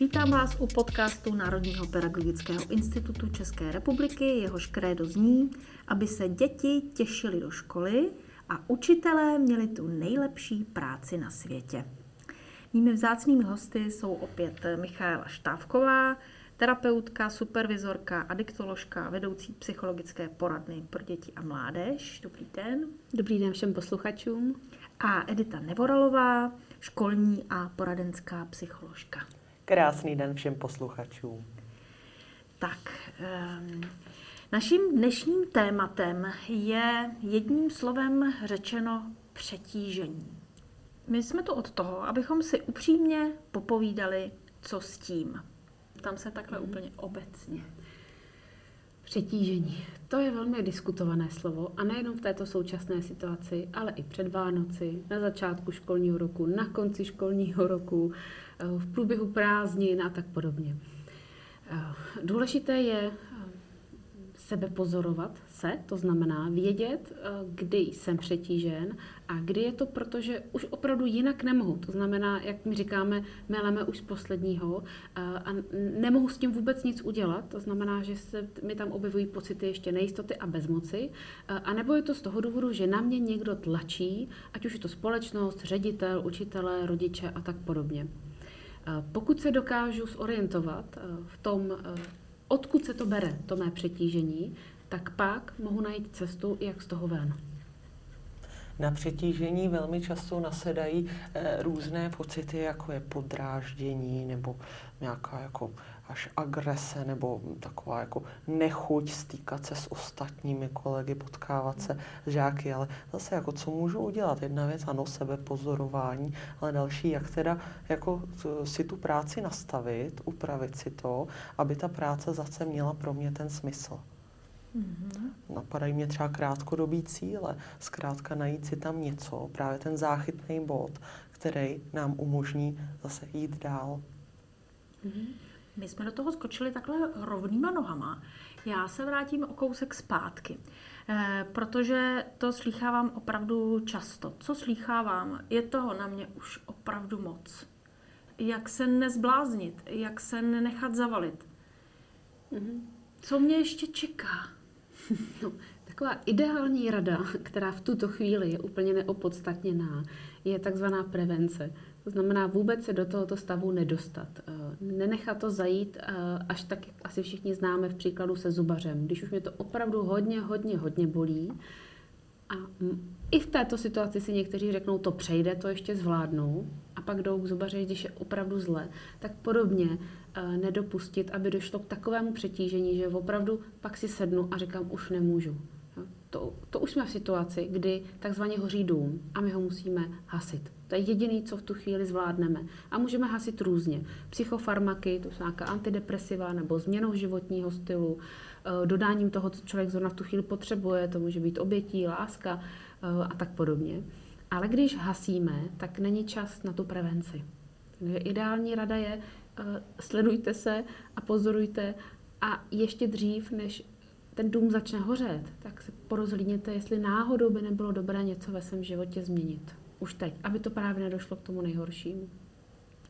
Vítám vás u podcastu Národního pedagogického institutu České republiky, jehož krédo zní, aby se děti těšily do školy a učitelé měli tu nejlepší práci na světě. Mými vzácnými hosty jsou opět Michaela Štávková, terapeutka, supervizorka, adiktoložka, vedoucí psychologické poradny pro děti a mládež. Dobrý den. Dobrý den všem posluchačům. A Edita Nevoralová, školní a poradenská psycholožka. Krásný den všem posluchačům. Tak, um, naším dnešním tématem je jedním slovem řečeno přetížení. My jsme tu od toho, abychom si upřímně popovídali, co s tím. Tam se takhle mm. úplně obecně. Přetížení. To je velmi diskutované slovo a nejenom v této současné situaci, ale i před Vánoci, na začátku školního roku, na konci školního roku, eh, v průběhu prázdnin a tak podobně. Eh, důležité je sebe pozorovat se, to znamená vědět, eh, kdy jsem přetížen a kdy je to proto, že už opravdu jinak nemohu. To znamená, jak my říkáme, meleme už z posledního eh, a nemohu s tím vůbec nic udělat. To znamená, že se mi tam objevují pocity ještě nejistoty a bezmoci. Eh, a nebo je to z toho důvodu, že na mě někdo tlačí, ať už je to společnost, ředitel, učitelé, rodiče a tak podobně. Pokud se dokážu zorientovat v tom, odkud se to bere, to mé přetížení, tak pak mohu najít cestu, jak z toho ven. Na přetížení velmi často nasedají e, různé pocity, jako je podráždění nebo nějaká jako až agrese nebo taková jako nechuť stýkat se s ostatními kolegy, potkávat se s žáky, ale zase jako co můžu udělat? Jedna věc, ano, sebepozorování, ale další, jak teda jako si tu práci nastavit, upravit si to, aby ta práce zase měla pro mě ten smysl. Mm-hmm. Napadají mě třeba krátkodobý cíle, zkrátka najít si tam něco, právě ten záchytný bod, který nám umožní zase jít dál. Mm-hmm. My jsme do toho skočili takhle rovnýma nohama. Já se vrátím o kousek zpátky, eh, protože to slýchávám opravdu často. Co slýchávám, je toho na mě už opravdu moc. Jak se nezbláznit, jak se nenechat zavalit. Mm-hmm. Co mě ještě čeká? No, taková ideální rada, která v tuto chvíli je úplně neopodstatněná, je takzvaná prevence. To znamená vůbec se do tohoto stavu nedostat. Eh, nenechat to zajít, eh, až tak, asi všichni známe v příkladu se zubařem. Když už mě to opravdu hodně, hodně, hodně bolí, a i v této situaci si někteří řeknou, to přejde, to ještě zvládnou, a pak jdou k zubaři, když je opravdu zle, tak podobně eh, nedopustit, aby došlo k takovému přetížení, že opravdu pak si sednu a říkám, už nemůžu. To, to už jsme v situaci, kdy takzvaně hoří dům a my ho musíme hasit. To je jediné, co v tu chvíli zvládneme. A můžeme hasit různě. Psychofarmaky, to jsou nějaká antidepresiva nebo změnou životního stylu, eh, dodáním toho, co člověk zrovna v tu chvíli potřebuje, to může být obětí, láska eh, a tak podobně. Ale když hasíme, tak není čas na tu prevenci. Takže ideální rada je, eh, sledujte se a pozorujte a ještě dřív, než ten dům začne hořet, tak se porozhlídněte, jestli náhodou by nebylo dobré něco ve svém životě změnit. Už teď, aby to právě nedošlo k tomu nejhoršímu.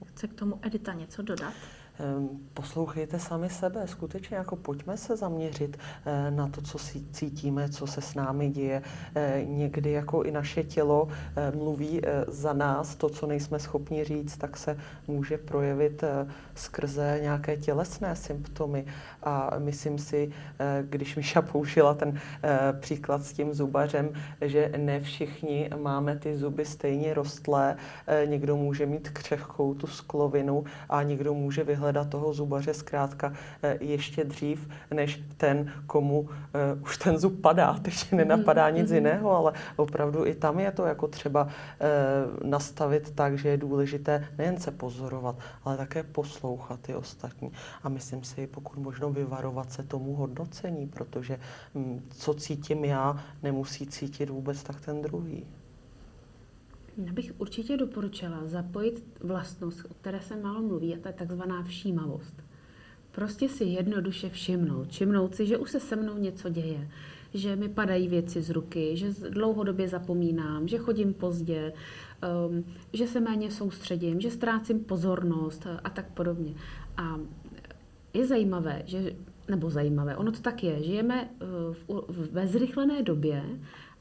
Chce k tomu Edita něco dodat? Ehm, poslouchejte sami sebe, skutečně jako pojďme se zaměřit eh, na to, co si cítíme, co se s námi děje. Eh, někdy jako i naše tělo eh, mluví za nás, to, co nejsme schopni říct, tak se může projevit skrze nějaké tělesné symptomy. A myslím si, když Miša použila ten příklad s tím zubařem, že ne všichni máme ty zuby stejně rostlé, někdo může mít křehkou tu sklovinu a někdo může vyhledat hledat toho zubaře zkrátka eh, ještě dřív, než ten, komu uh, už ten zub padá. Takže nenapadá mm-hmm. nic jiného, ale opravdu i tam je to jako třeba uh, nastavit tak, že je důležité nejen se pozorovat, ale také poslouchat ty ostatní. A myslím si, pokud možno vyvarovat se tomu hodnocení, protože um, co cítím já, nemusí cítit vůbec tak ten druhý. Já bych určitě doporučila zapojit vlastnost, o které se málo mluví, a to je takzvaná všímavost. Prostě si jednoduše všimnout. Všimnout si, že už se se mnou něco děje. že mi padají věci z ruky, že dlouhodobě zapomínám, že chodím pozdě, um, že se méně soustředím, že ztrácím pozornost a tak podobně. A je zajímavé, že, nebo zajímavé, ono to tak je, žijeme uh, v, ve zrychlené době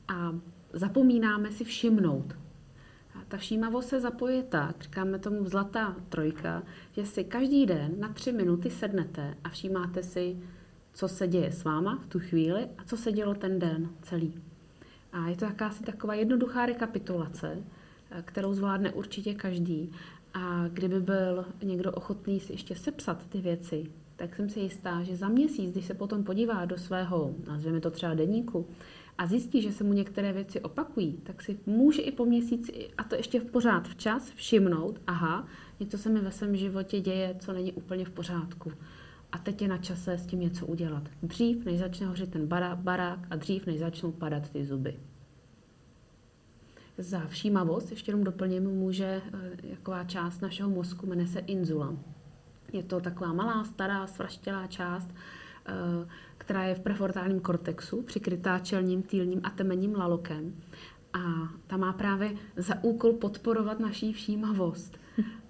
a zapomínáme si všimnout. A ta všímavost se zapoje tak, říkáme tomu zlatá trojka, že si každý den na tři minuty sednete a všímáte si, co se děje s váma v tu chvíli a co se dělo ten den celý. A je to jakási taková jednoduchá rekapitulace, kterou zvládne určitě každý. A kdyby byl někdo ochotný si ještě sepsat ty věci, tak jsem si jistá, že za měsíc, když se potom podívá do svého, nazvěme to třeba deníku, a zjistí, že se mu některé věci opakují, tak si může i po měsíci, a to ještě v pořád včas, všimnout, aha, něco se mi ve svém životě děje, co není úplně v pořádku. A teď je na čase s tím něco udělat. Dřív, než začne hořit ten barák a dřív, než začnou padat ty zuby. Za všímavost, ještě jenom doplním, může jaková eh, část našeho mozku, jmenuje se inzula. Je to taková malá, stará, svraštělá část, která je v prefrontálním kortexu, přikrytá čelním, týlním a temenním lalokem. A ta má právě za úkol podporovat naší všímavost.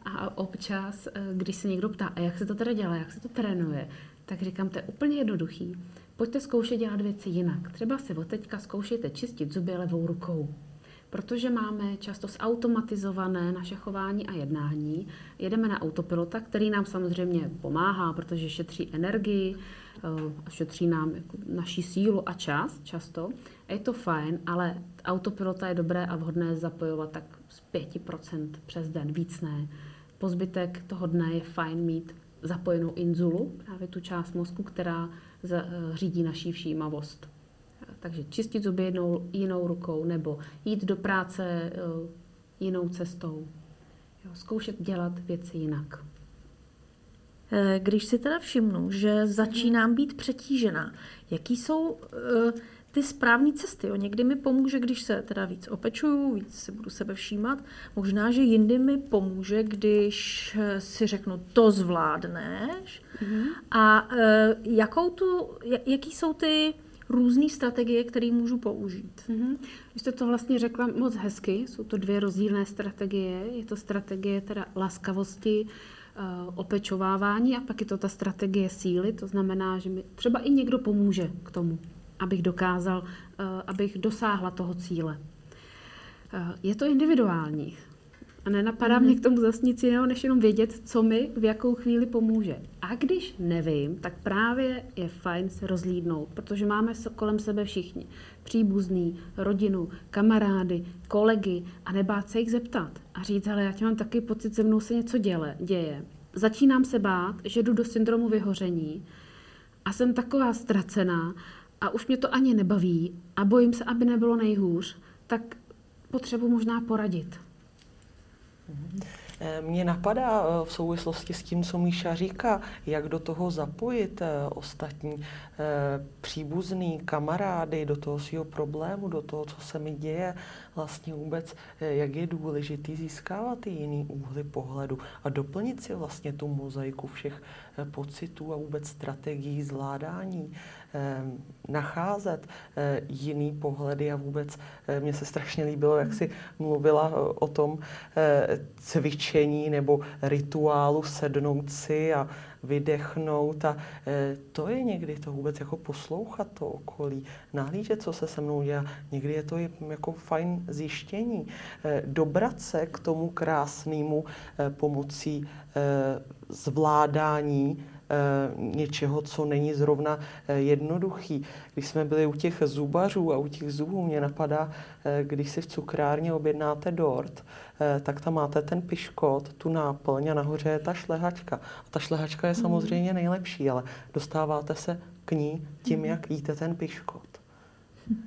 A občas, eh, když se někdo ptá, a jak se to teda dělá, jak se to trénuje, tak říkám, to je úplně jednoduchý. Pojďte zkoušet dělat věci jinak. Třeba si od teďka zkoušejte čistit zuby levou rukou protože máme často zautomatizované naše chování a jednání. Jedeme na autopilota, který nám samozřejmě pomáhá, protože šetří energii, eh, šetří nám jako naší sílu a čas často. Je to fajn, ale autopilota je dobré a vhodné zapojovat tak z 5% přes den, víc ne. Po zbytek toho dne je fajn mít zapojenou inzulu, právě tu část mozku, která eh, řídí naší všímavost. Takže čistit zuby jednou, jinou rukou nebo jít do práce eh, jinou cestou. Jo, zkoušet dělat věci jinak. Eh, když si teda všimnu, že začínám být přetížená, jaký jsou uh, ty správné cesty? Jo? Někdy mi pomůže, když se teda víc opečuju, víc si budu sebe všímat. Možná, že jindy mi pomůže, když si řeknu, to zvládneš. Mm-hmm. A jakou tu, jaký jsou ty různé strategie, které můžu použít. Mm-hmm. Vy jste to vlastně řekla moc hezky, jsou to dvě rozdílné strategie. Je to strategie teda laskavosti, uh, opečovávání a pak je to ta strategie síly, to znamená, že mi třeba i někdo pomůže k tomu, abych dokázal, uh, abych dosáhla toho cíle. Uh, je to individuální. A nenapadá mm-hmm. mě k tomu zase nic jiného, než jenom vědět, co mi v jakou chvíli pomůže. A když nevím, tak právě je fajn se rozlídnout, protože máme kolem sebe všichni. Příbuzný, rodinu, kamarády, kolegy a nebát se jich zeptat. A říct, ale já tě mám taky pocit, se mnou se něco děle, děje. Začínám se bát, že jdu do syndromu vyhoření a jsem taková ztracená a už mě to ani nebaví a bojím se, aby nebylo nejhůř, tak potřebuji možná poradit. Eh, Mně napadá eh, v souvislosti s tím, co Míša říká, jak do toho zapojit eh, ostatní příbuzný, kamarády, do toho svého problému, do toho, co se mi děje, vlastně vůbec, jak je důležitý získávat ty jiný úhly pohledu a doplnit si vlastně tu mozaiku všech pocitů a vůbec strategií zvládání nacházet eh, jiný pohledy a vůbec eh, mně se strašně líbilo, jak si mluvila o tom cvičení nebo rituálu sednout si a vydechnout a to je někdy to vůbec jako poslouchat to okolí, nahlížet, co se se mnou děje. Někdy je to jako fajn zjištění. Dobrat se k tomu krásnému pomocí zvládání Eh, něčeho, co není zrovna eh, jednoduchý. Když jsme byli u těch zubařů a u těch zubů, mě napadá, eh, když si v cukrárně objednáte dort, tak tam máte ten piškot, tu náplň a nahoře je ta šlehačka. A ta šlehačka je mhm. samozřejmě nejlepší, ale dostáváte se k ní tím, mhm. jak jíte ten piškot.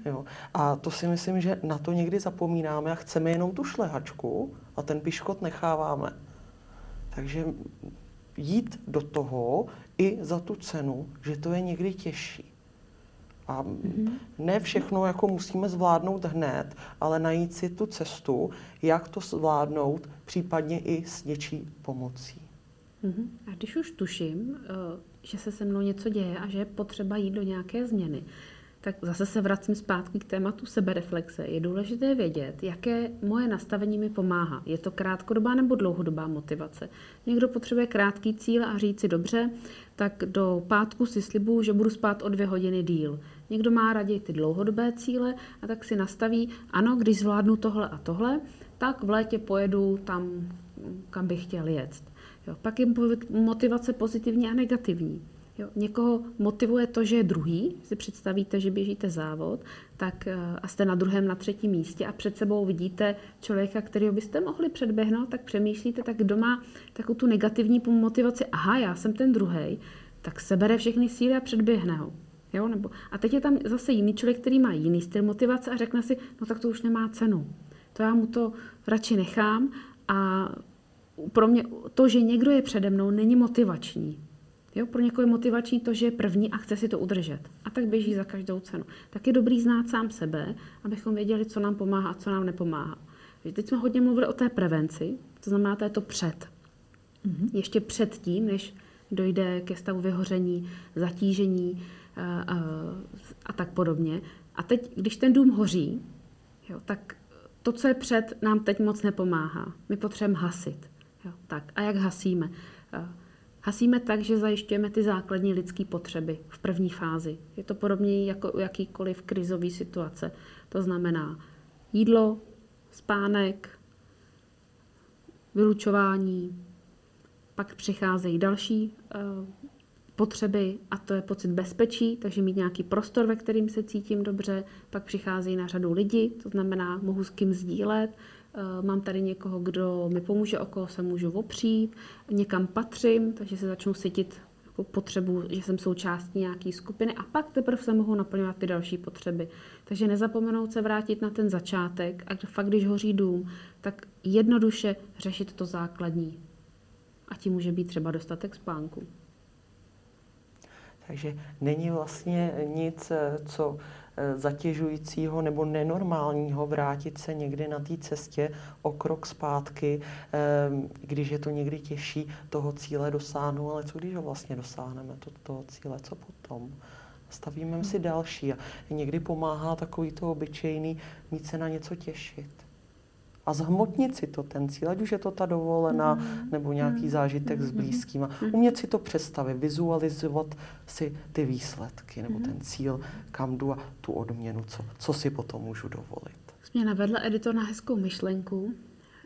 Jo. A to si myslím, že na to někdy zapomínáme a chceme jenom tu šlehačku a ten piškot necháváme. Takže jít do toho i za tu cenu, že to je někdy těžší. A mm-hmm. ne všechno jako musíme zvládnout hned, ale najít si tu cestu, jak to zvládnout, případně i s něčí pomocí. Mm-hmm. A když už tuším, eh, že se se mnou něco děje a že je potřeba jít do nějaké změny, tak zase se vracím zpátky k tématu sebereflexe. Je důležité vědět, jaké moje nastavení mi pomáhá. Je to krátkodobá nebo dlouhodobá motivace. Někdo potřebuje krátký cíl a říct si dobře, tak do pátku si slibuju, že budu spát o dvě hodiny díl. Někdo má raději ty dlouhodobé cíle a tak si nastaví, ano, když zvládnu tohle a tohle, tak v létě pojedu tam, kam bych chtěl jet. Jo, pak je motivace pozitivní a negativní. Jo, někoho motivuje to, že je druhý, si představíte, že běžíte závod, tak eh, a jste na druhém, na třetím místě a před sebou vidíte člověka, kterého byste mohli předběhnout, tak přemýšlíte, tak kdo má takovou tu negativní motivaci, aha, já jsem ten druhý, tak sebere všechny síly a předběhne ho. Jo? Nebo, a teď je tam zase jiný člověk, který má jiný styl motivace a řekne si, no tak to už nemá cenu. To já mu to radši nechám a pro mě to, že někdo je přede mnou, není motivační. Jo, pro někoho je motivační to, že je první a chce si to udržet. A tak běží za každou cenu. Tak je dobrý znát sám sebe, abychom věděli, co nám pomáhá a co nám nepomáhá. Teď jsme hodně mluvili o té prevenci, to znamená, to je to před. Mm-hmm. Ještě před tím, než dojde ke stavu vyhoření, zatížení a, a, a tak podobně. A teď, když ten dům hoří, jo, tak to, co je před, nám teď moc nepomáhá. My potřebujeme hasit. Jo, tak. A jak hasíme? Hasíme tak, že zajišťujeme ty základní lidské potřeby v první fázi. Je to podobně jako u jakýkoliv krizové situace. To znamená jídlo, spánek, vylučování, pak přicházejí další uh, potřeby a to je pocit bezpečí, takže mít nějaký prostor, ve kterým se cítím dobře, pak přicházejí na řadu lidi, to znamená, mohu s kým sdílet, Eh, mám tady někoho, kdo mi pomůže, o koho se můžu opřít, někam patřím, takže se začnu cítit jako potřebu, že jsem součástí nějaké skupiny a pak teprve se mohou naplňovat ty další potřeby. Takže nezapomenout se vrátit na ten začátek a fakt, když hoří dům, tak jednoduše řešit to základní. A tím může být třeba dostatek spánku. Takže není vlastně nic, eh, co Eh, zatěžujícího nebo nenormálního vrátit se někdy na té cestě o krok zpátky, ehm, když je to někdy těžší toho cíle dosáhnout, ale co když ho vlastně dosáhneme, to, toho cíle, co potom? Stavíme si další a někdy pomáhá takový to obyčejný mít se na něco těšit a zhmotnit si to, ten cíl, ať už je to ta dovolená mm. nebo nějaký mm. zážitek mm. s blízkými. Mm. Umět si to představit, vizualizovat si ty výsledky nebo mm. ten cíl, kam jdu a tu odměnu, co, co si potom můžu dovolit. Mě navedla editor na hezkou myšlenku.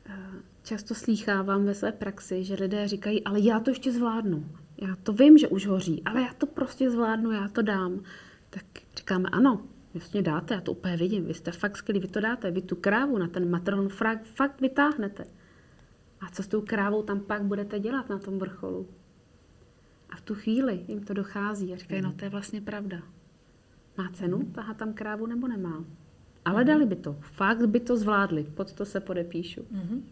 Eh, často slýchávám ve své praxi, že lidé říkají, ale já to ještě zvládnu. Já to vím, že už hoří, ale já to prostě zvládnu, já to dám. Tak říkáme, ano, Jasně dáte, já to úplně vidím. Vy jste fakt skvělí, vy to dáte. Vy tu krávu na ten matron fakt, fakt vytáhnete. A co s tou krávou tam pak budete dělat na tom vrcholu? A v tu chvíli jim to dochází a říkají, no to je vlastně pravda. Má cenu tahat tam krávu nebo nemá? Ale dali by to. Fakt by to zvládli. Pod to se podepíšu. Mm-hmm.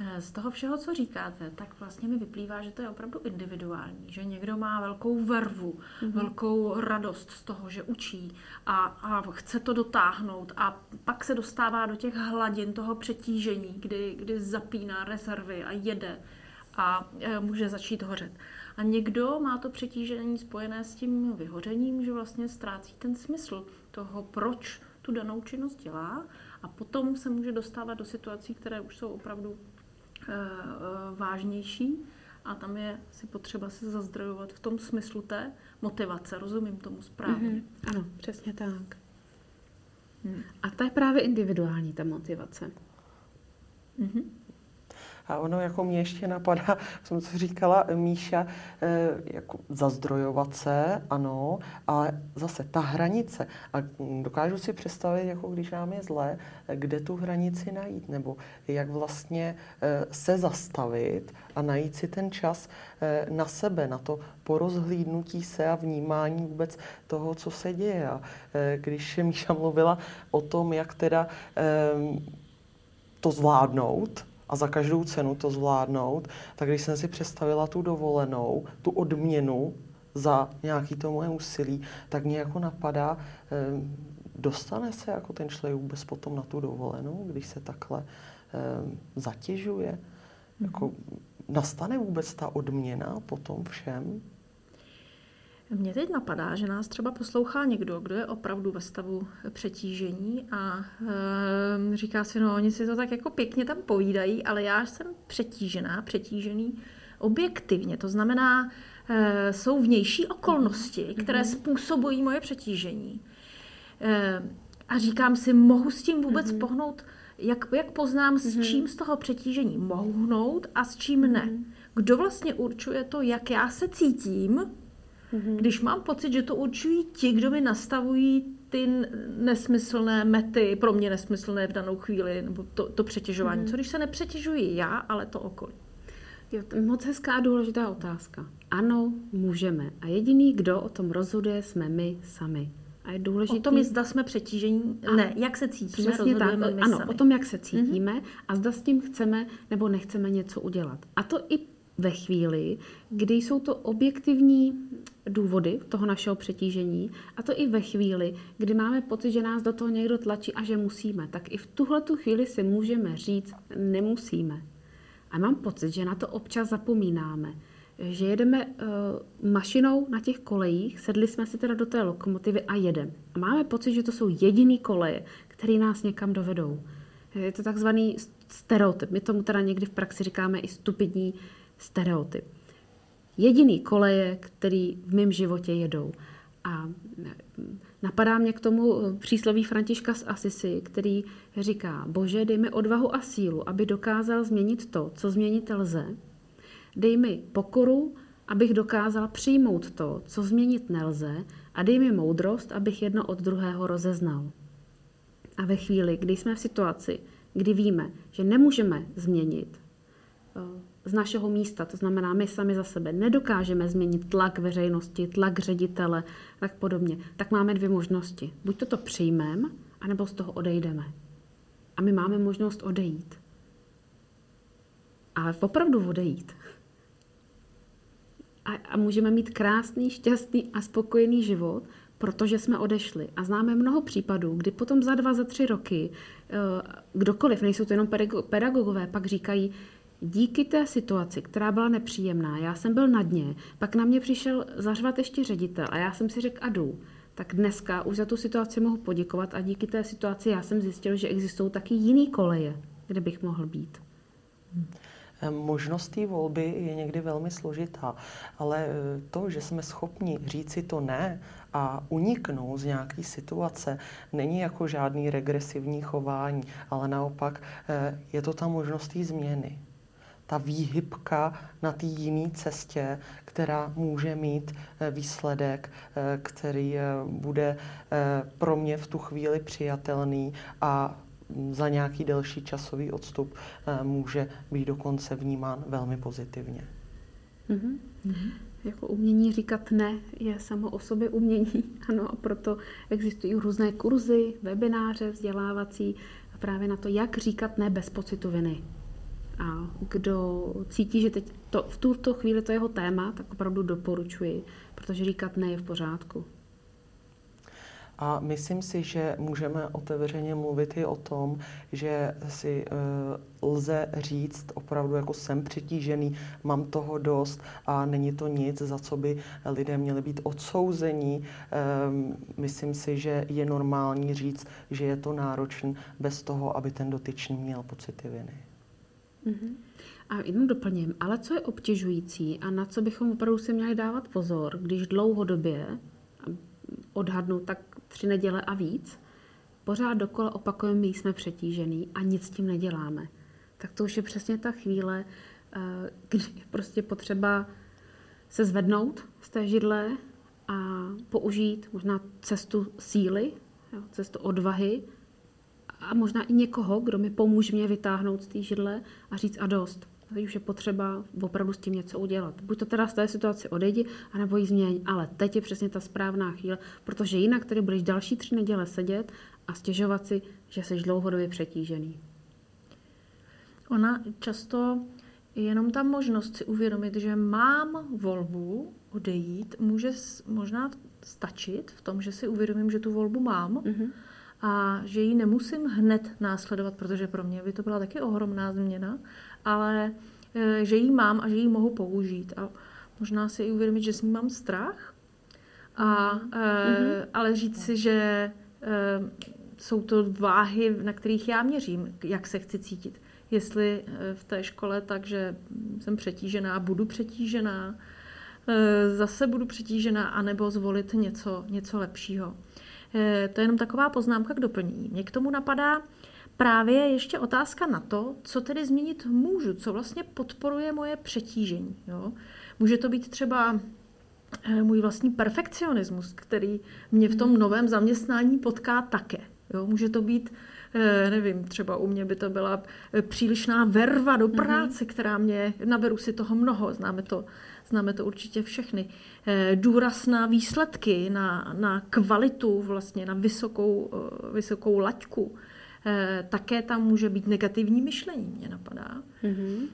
Eh, z toho všeho, co říkáte, tak vlastně mi vyplývá, že to je opravdu individuální, že někdo má velkou vervu, mm-hmm. velkou radost z toho, že učí a, a chce to dotáhnout a pak se dostává do těch hladin toho přetížení, kdy, kdy zapíná rezervy a jede a e, může začít hořet. A někdo má to přetížení spojené s tím vyhořením, že vlastně ztrácí ten smysl toho, proč tu danou činnost dělá a potom se může dostávat do situací, které už jsou opravdu vážnější a tam je si potřeba se zazdrojovat v tom smyslu té motivace. Rozumím tomu správně. Mm-hmm. Ano, přesně tak. Hmm. A to je právě individuální ta motivace. Mm-hmm. A ono jako mě ještě napadá, jsem co říkala Míša, eh, jako zazdrojovat se, ano, ale zase ta hranice. A dokážu si představit, jako když nám je zlé, kde tu hranici najít, nebo jak vlastně eh, se zastavit a najít si ten čas eh, na sebe, na to porozhlídnutí se a vnímání vůbec toho, co se děje. A když Míša mluvila o tom, jak teda to zvládnout, a za každou cenu to zvládnout, tak když jsem si představila tu dovolenou, tu odměnu za nějaký to moje úsilí, tak mě jako napadá, eh, dostane se jako ten člověk vůbec potom na tu dovolenou, když se takhle eh, zatěžuje? Mm-hmm. Jako, nastane vůbec ta odměna po tom všem? Mě teď napadá, že nás třeba poslouchá někdo, kdo je opravdu ve stavu přetížení a e, říká si, no oni si to tak jako pěkně tam povídají, ale já jsem přetížená, přetížený objektivně. To znamená, e, jsou vnější okolnosti, které mhm. způsobují moje přetížení. E, a říkám si, mohu s tím vůbec mm-hmm. pohnout, jak, jak poznám, s mm-hmm. čím z toho přetížení mohu hnout a s čím ne. Mm-hmm. Kdo vlastně určuje to, jak já se cítím, mm-hmm. když mám pocit, že to určují ti, kdo mi nastavují ty nesmyslné mety, pro mě nesmyslné v danou chvíli, nebo to, to přetěžování. Mm-hmm. Co když se nepřetěžuji já, ale to okolí? Jo, moc hezká a důležitá otázka. Ano, můžeme. A jediný, kdo o tom rozhoduje, jsme my sami. A je důležité. O tom, zda jsme přetížení, a ne, jak se cítíme, přesně tak, my Ano, sami. o tom, jak se cítíme mm-hmm. a zda s tím chceme nebo nechceme něco udělat. A to i ve chvíli, kdy jsou to objektivní důvody toho našeho přetížení, a to i ve chvíli, kdy máme pocit, že nás do toho někdo tlačí a že musíme, tak i v tuhle tu chvíli si můžeme říct, nemusíme. A mám pocit, že na to občas zapomínáme že jedeme uh, mašinou na těch kolejích, sedli jsme si teda do té lokomotivy a jedeme. A máme pocit, že to jsou jediný koleje, které nás někam dovedou. Je to takzvaný stereotyp. My tomu teda někdy v praxi říkáme i stupidní stereotyp. Jediný koleje, který v mém životě jedou. A napadá mě k tomu eh, přísloví Františka z Asisi, který říká, bože, dej mi odvahu a sílu, aby dokázal změnit to, co změnit lze, Dej mi pokoru, abych dokázal přijmout to, co změnit nelze, a dej mi moudrost, abych jedno od druhého rozeznal. A ve chvíli, kdy jsme v situaci, kdy víme, že nemůžeme změnit eh, z našeho místa, to znamená my sami za sebe, nedokážeme změnit tlak veřejnosti, tlak ředitele, tak podobně, tak máme dvě možnosti. Buď toto přijmeme, anebo z toho odejdeme. A my máme možnost odejít. Ale opravdu odejít a, a můžeme mít krásný, šťastný a spokojený život, protože jsme odešli. A známe mnoho případů, kdy potom za dva, za tři roky eh, kdokoliv, nejsou to jenom pedagogové, pak říkají, díky té situaci, která byla nepříjemná, já jsem byl na dně, pak na mě přišel zařvat ještě ředitel a já jsem si řekl a jdu. Tak dneska už za tu situaci mohu poděkovat a díky té situaci já jsem zjistil, že existují taky jiný koleje, kde bych mohl být. Hmm. Možnost té volby je někdy velmi složitá, ale eh, to, že jsme schopni říci to ne a uniknout z nějaké situace, není jako žádný regresivní chování, ale naopak eh, je to ta možnost té změny. Ta výhybka na té jiné cestě, která může mít eh, výsledek, který bude pro mě v tu chvíli přijatelný a za nějaký delší časový odstup eh, může být dokonce vnímán velmi pozitivně. Mm-hmm. Jako umění říkat ne je samo o sobě umění, ano, a proto existují různé kurzy, webináře vzdělávací právě na to, jak říkat ne bez pocitu viny. A kdo cítí, že teď to, v tuto chvíli to jeho téma, tak opravdu doporučuji, protože říkat ne je v pořádku. A myslím si, že můžeme otevřeně mluvit i o tom, že si uh, lze říct opravdu, jako jsem přetížený, mám toho dost a není to nic, za co by lidé měli být odsouzení. Um, myslím si, že je normální říct, že je to náročné bez toho, aby ten dotyčný měl pocity viny. Mm-hmm. A jenom doplním, ale co je obtěžující a na co bychom opravdu si měli dávat pozor, když dlouhodobě odhadnu tak tři neděle a víc, pořád dokola opakujeme, my jsme přetížený a nic s tím neděláme. Tak to už je přesně ta chvíle, eh, kdy je prostě potřeba se zvednout z té židle a použít možná cestu síly, cestu odvahy a možná i někoho, kdo mi pomůže mě vytáhnout z té židle a říct a dost teď už je potřeba opravdu s tím něco udělat. Buď to teda z té situace odejdi, anebo ji změň, ale teď je přesně ta správná chvíle, protože jinak tady budeš další tři neděle sedět a stěžovat si, že jsi dlouhodobě přetížený. Ona často jenom ta možnost si uvědomit, že mám volbu odejít, může možná stačit v tom, že si uvědomím, že tu volbu mám mm-hmm. A že ji nemusím hned následovat, protože pro mě by to byla taky ohromná změna, ale eh, že ji mám a že ji mohu použít. A možná si i uvědomit, že s ní mám strach, A, mm-hmm. Ale říct si, že jsou to váhy, na kterých já měřím, jak se chci cítit. Jestli v té škole tak, že jsem přetížená, budu přetížená, zase budu přetížená, anebo zvolit něco, něco lepšího. To je jenom taková poznámka k doplnění. Mě k tomu napadá právě ještě otázka na to, co tedy změnit můžu, co vlastně podporuje moje přetížení. Jo? Může to být třeba eh, můj vlastní perfekcionismus, který mě v tom hmm. novém zaměstnání potká také. Jo? Může to být, eh, nevím, třeba u mě by to byla eh, přílišná verva do hmm. práce, která mě, naberu si toho mnoho, známe to, známe to určitě všechny. Důraz na výsledky, na, na kvalitu, vlastně na vysokou, vysokou laťku. Eh, také tam může být negativní myšlení, mě napadá, mm-hmm.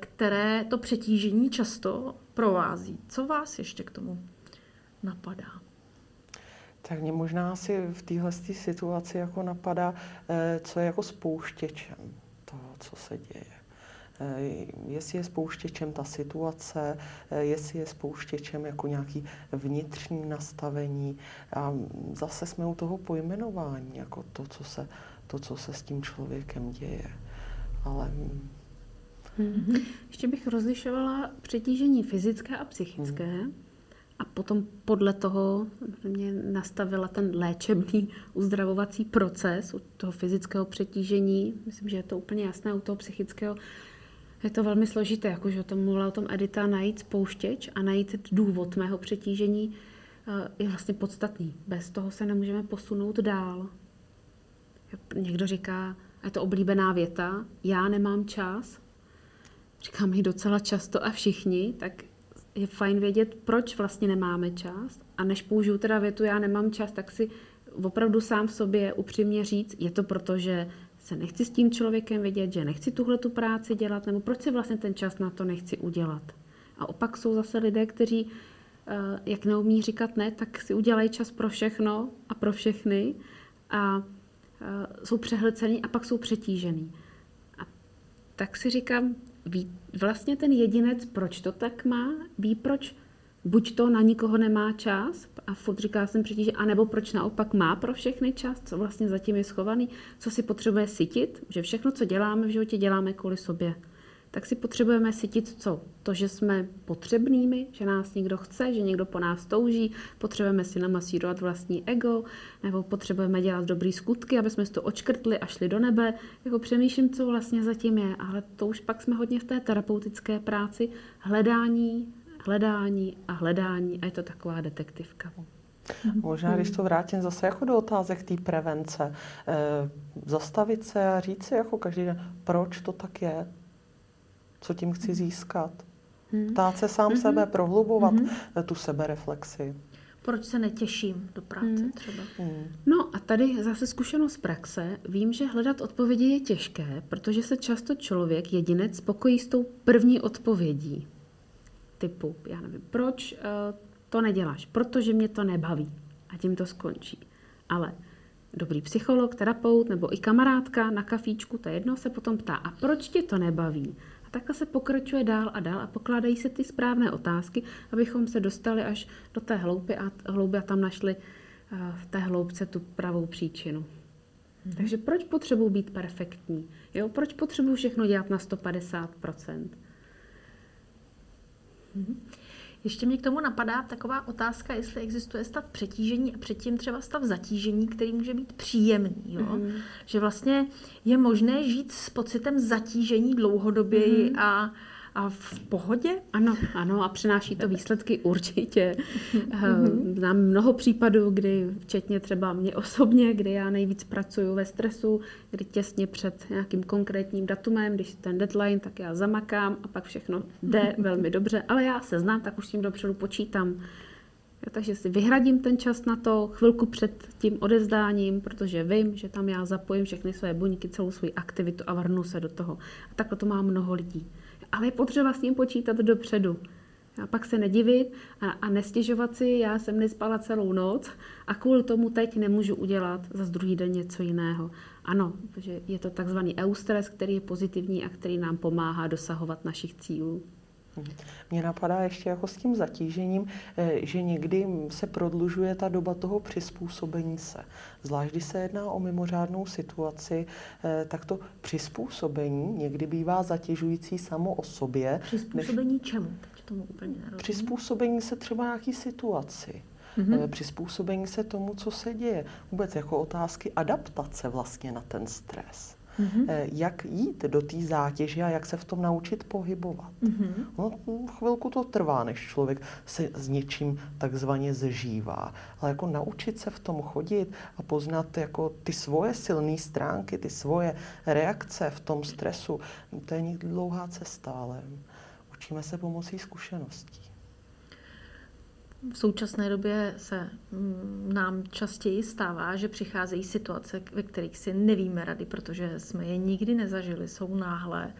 které to přetížení často provází. Co vás ještě k tomu napadá? Tak mě možná si v téhle situaci jako napadá, eh, co je jako spouštěčem toho, co se děje. Jestli je spouštěčem ta situace, jestli je spouštěčem jako nějaký vnitřní nastavení. A zase jsme u toho pojmenování, jako to, co se to, co se s tím člověkem děje. Ale... Hmm. Ještě bych rozlišovala přetížení fyzické a psychické. Hmm. A potom podle toho mě nastavila ten léčebný uzdravovací proces u toho fyzického přetížení. Myslím, že je to úplně jasné u toho psychického. Je to velmi složité, jakože o tom mluvila o tom Edita, najít spouštěč a najít důvod mého přetížení eh, je vlastně podstatný. Bez toho se nemůžeme posunout dál. Někdo říká, a je to oblíbená věta, já nemám čas. Říkám ji docela často a všichni, tak je fajn vědět, proč vlastně nemáme čas. A než použiju teda větu, já nemám čas, tak si opravdu sám v sobě upřímně říct, je to proto, že se nechci s tím člověkem vidět, že nechci tuhle tu práci dělat, nebo proč si vlastně ten čas na to nechci udělat. A opak jsou zase lidé, kteří, eh, jak neumí říkat ne, tak si udělají čas pro všechno a pro všechny. A Eh, jsou přehlcený a pak jsou přetížený. A tak si říkám, ví vlastně ten jedinec, proč to tak má, ví, proč buď to na nikoho nemá čas a furt říká jsem přetížený, anebo proč naopak má pro všechny čas, co vlastně zatím je schovaný, co si potřebuje sytit, že všechno, co děláme v životě, děláme kvůli sobě tak si potřebujeme cítit co? To, že jsme potřebnými, že nás někdo chce, že někdo po nás touží, potřebujeme si namasírovat vlastní ego, nebo potřebujeme dělat dobrý skutky, aby jsme si to očkrtli a šli do nebe. Jako přemýšlím, co vlastně zatím je, ale to už pak jsme hodně v té terapeutické práci. Hledání, hledání a hledání a je to taková detektivka. Možná, když to vrátím zase jako do otázek té prevence, eh, zastavit se a říct si jako každý den, proč to tak je, co tím chci získat. Hmm. Ptát se sám hmm. sebe, prohlubovat hmm. tu sebereflexi. Proč se netěším do práce hmm. třeba? Hmm. No a tady zase zkušenost z praxe. Vím, že hledat odpovědi je těžké, protože se často člověk, jedinec, spokojí s tou první odpovědí. Typu, já nevím, proč uh, to neděláš? Protože mě to nebaví. A tím to skončí. Ale dobrý psycholog, terapeut nebo i kamarádka na kafíčku, to jedno, se potom ptá, a proč tě to nebaví? takhle se pokračuje dál a dál a pokládají se ty správné otázky, abychom se dostali až do té hlouby a, hlouby a tam našli uh, v té hloubce tu pravou příčinu. Hmm. Takže proč potřebuji být perfektní? Jo? Proč potřebuji všechno dělat na 150%? Hmm. Ještě mě k tomu napadá taková otázka, jestli existuje stav přetížení a předtím třeba stav zatížení, který může být příjemný. Jo? Mm-hmm. Že vlastně je možné žít s pocitem zatížení dlouhodoběji mm-hmm. a a v pohodě? Ano, ano a přináší to výsledky určitě. Mm-hmm. Znám mnoho případů, kdy včetně třeba mě osobně, kdy já nejvíc pracuju ve stresu, kdy těsně před nějakým konkrétním datumem, když ten deadline, tak já zamakám a pak všechno jde velmi dobře, ale já se znám, tak už s tím dopředu počítám. Já, takže si vyhradím ten čas na to chvilku před tím odezdáním, protože vím, že tam já zapojím všechny své buňky, celou svou aktivitu a vrhnu se do toho. A takhle to má mnoho lidí ale je potřeba s tím počítat dopředu. A pak se nedivit a, a nestěžovat si, já jsem nespala celou noc a kvůli tomu teď nemůžu udělat za druhý den něco jiného. Ano, protože je to takzvaný eustres, který je pozitivní a který nám pomáhá dosahovat našich cílů. Mně napadá ještě jako s tím zatížením, eh, že někdy se prodlužuje ta doba toho přizpůsobení se. Zvlášť, když se jedná o mimořádnou situaci, eh, tak to přizpůsobení někdy bývá zatěžující samo o sobě. Přizpůsobení než... čemu? Teď tomu úplně nerozumím. Přizpůsobení se třeba nějaký situaci. Mm-hmm. Přizpůsobení se tomu, co se děje. Vůbec jako otázky adaptace vlastně na ten stres mm-hmm. jak jít do té zátěže a jak se v tom naučit pohybovat. Mm-hmm. No, chvilku to trvá, než člověk se s něčím takzvaně zžívá. Ale jako naučit se v tom chodit a poznat jako ty svoje silné stránky, ty svoje reakce v tom stresu, to je někdy dlouhá cesta, ale učíme se pomocí zkušeností. V současné době se mm, nám častěji stává, že přicházejí situace, ve kterých si nevíme rady, protože jsme je nikdy nezažili, jsou náhle,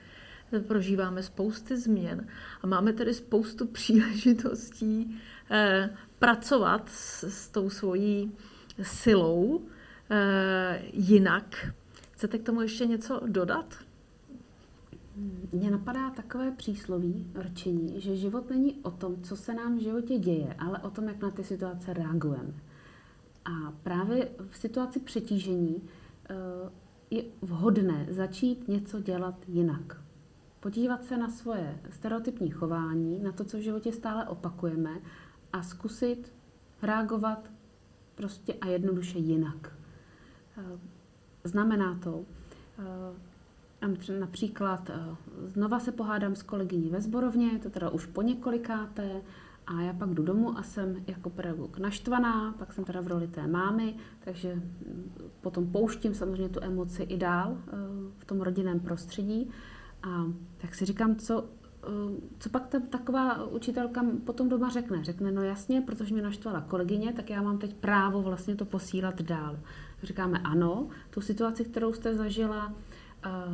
prožíváme spousty změn a máme tedy spoustu příležitostí eh, pracovat s, s tou svojí silou eh, jinak. Chcete k tomu ještě něco dodat? Mně napadá takové přísloví, rčení, že život není o tom, co se nám v životě děje, ale o tom, jak na ty situace reagujeme. A právě v situaci přetížení eh, je vhodné začít něco dělat jinak. Podívat se na svoje stereotypní chování, na to, co v životě stále opakujeme a zkusit reagovat prostě a jednoduše jinak. Eh, znamená to eh, Například eh, znova se pohádám s kolegyní ve zborovně, to teda už po několikáté, a já pak jdu domů a jsem jako pedagog naštvaná, pak jsem teda v roli té mámy, takže mm, potom pouštím samozřejmě tu emoci i dál eh, v tom rodinném prostředí. A tak si říkám, co, eh, co pak ta taková učitelka potom doma řekne? Řekne, no jasně, protože mě naštvala kolegyně, tak já mám teď právo vlastně to posílat dál. Říkáme ano, tu situaci, kterou jste zažila,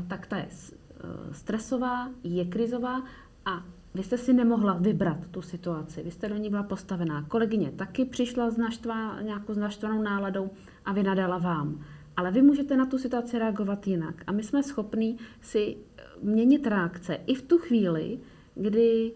tak ta je eh, stresová, je krizová a vy jste si nemohla vybrat tu situaci, vy jste do ní byla postavená. Kolegyně taky přišla s naštva, nějakou znaštvanou náladou a vynadala vám. Ale vy můžete na tu situaci reagovat jinak. A my jsme schopní si eh, měnit reakce i v tu chvíli, kdy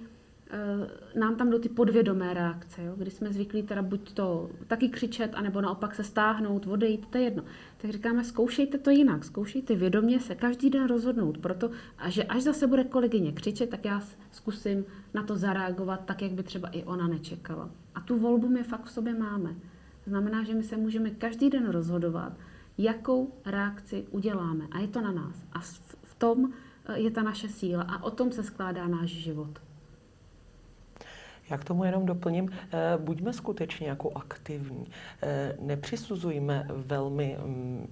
nám tam jdou ty podvědomé reakce, jo? kdy jsme zvyklí teda buď to taky křičet, anebo naopak se stáhnout, odejít, to je jedno. Tak říkáme, zkoušejte to jinak, zkoušejte vědomě se každý den rozhodnout, proto, a že až zase bude kolegyně křičet, tak já zkusím na to zareagovat tak, jak by třeba i ona nečekala. A tu volbu my fakt v sobě máme. Znamená, že my se můžeme každý den rozhodovat, jakou reakci uděláme. A je to na nás. A v tom eh, je ta naše síla a o tom se skládá náš život. Já k tomu jenom doplním, eh, buďme skutečně jako aktivní. Eh, nepřisuzujme velmi mm,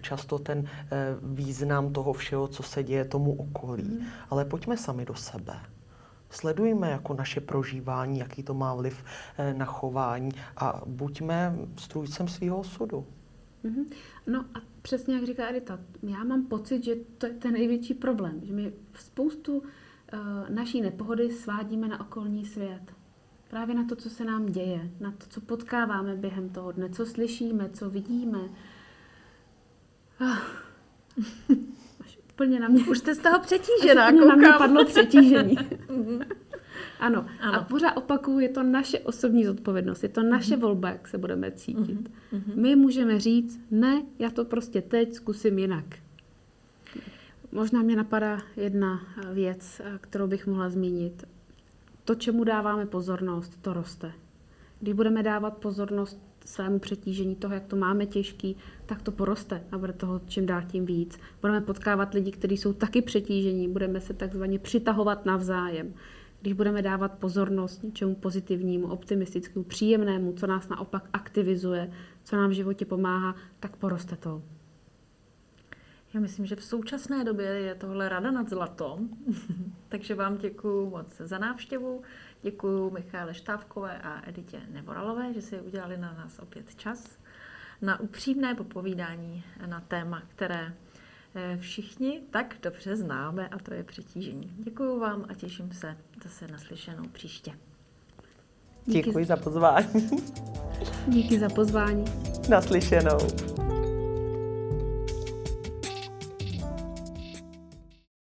často ten eh, význam toho všeho, co se děje tomu okolí, mm. ale pojďme sami do sebe. Sledujme jako naše prožívání, jaký to má vliv na chování a buďme strůjcem svého osudu. Mm-hmm. No a přesně jak říká Edita, já mám pocit, že to je ten největší problém, že my spoustu Eh, naší nepohody svádíme na okolní svět. Právě na to, co se nám děje, na to, co potkáváme během toho dne, co slyšíme, co vidíme. Ah. Až úplně na mě... Už jste z toho přetížená, Až na mě padlo přetížení. ano. ano. A pořád opakuju, je to naše osobní zodpovědnost, je to naše mm-hmm. volba, jak se budeme cítit. Mm-hmm. My můžeme říct, ne, já to prostě teď zkusím jinak. Možná mě napadá jedna věc, kterou bych mohla zmínit. To, čemu dáváme pozornost, to roste. Když budeme dávat pozornost svému přetížení, toho, jak to máme těžký, tak to poroste a bude toho čím dál tím víc. Budeme potkávat lidi, kteří jsou taky přetížení, budeme se takzvaně přitahovat navzájem. Když budeme dávat pozornost něčemu pozitivnímu, optimistickému, příjemnému, co nás naopak aktivizuje, co nám v životě pomáhá, tak poroste to. Já myslím, že v současné době je tohle rada nad zlato. Takže vám děkuji moc za návštěvu. Děkuji Michále Štávkové a Editě Nevoralové, že si udělali na nás opět čas na upřímné popovídání na téma, které eh, všichni tak dobře známe a to je přetížení. Děkuji vám a těším se zase naslyšenou příště. Díky Děkuji za pozvání. Díky za pozvání. Naslyšenou.